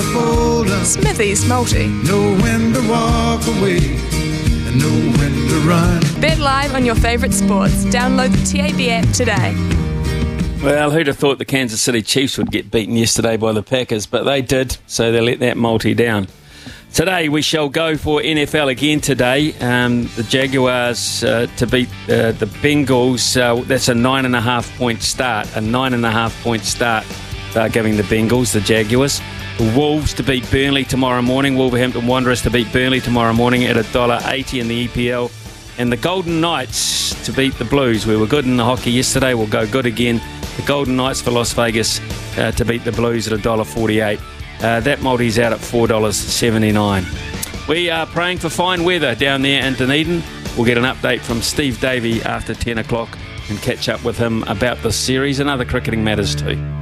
to fold up, Smithy's Multi. know when to walk away, and know when to run. Bet live on your favourite sports. Download the TAB app today. Well, who'd have thought the Kansas City Chiefs would get beaten yesterday by the Packers, but they did, so they let that multi down. Today we shall go for NFL again today. Um, the Jaguars uh, to beat uh, the Bengals. Uh, that's a nine and a half point start. A nine and a half point start uh, giving the Bengals, the Jaguars. The Wolves to beat Burnley tomorrow morning. Wolverhampton Wanderers to beat Burnley tomorrow morning at $1.80 in the EPL. And the Golden Knights to beat the Blues. We were good in the hockey yesterday. We'll go good again. The Golden Knights for Las Vegas uh, to beat the Blues at $1.48. Uh, that multi's out at $4.79. We are praying for fine weather down there in Dunedin. We'll get an update from Steve Davey after 10 o'clock and catch up with him about the series and other cricketing matters too.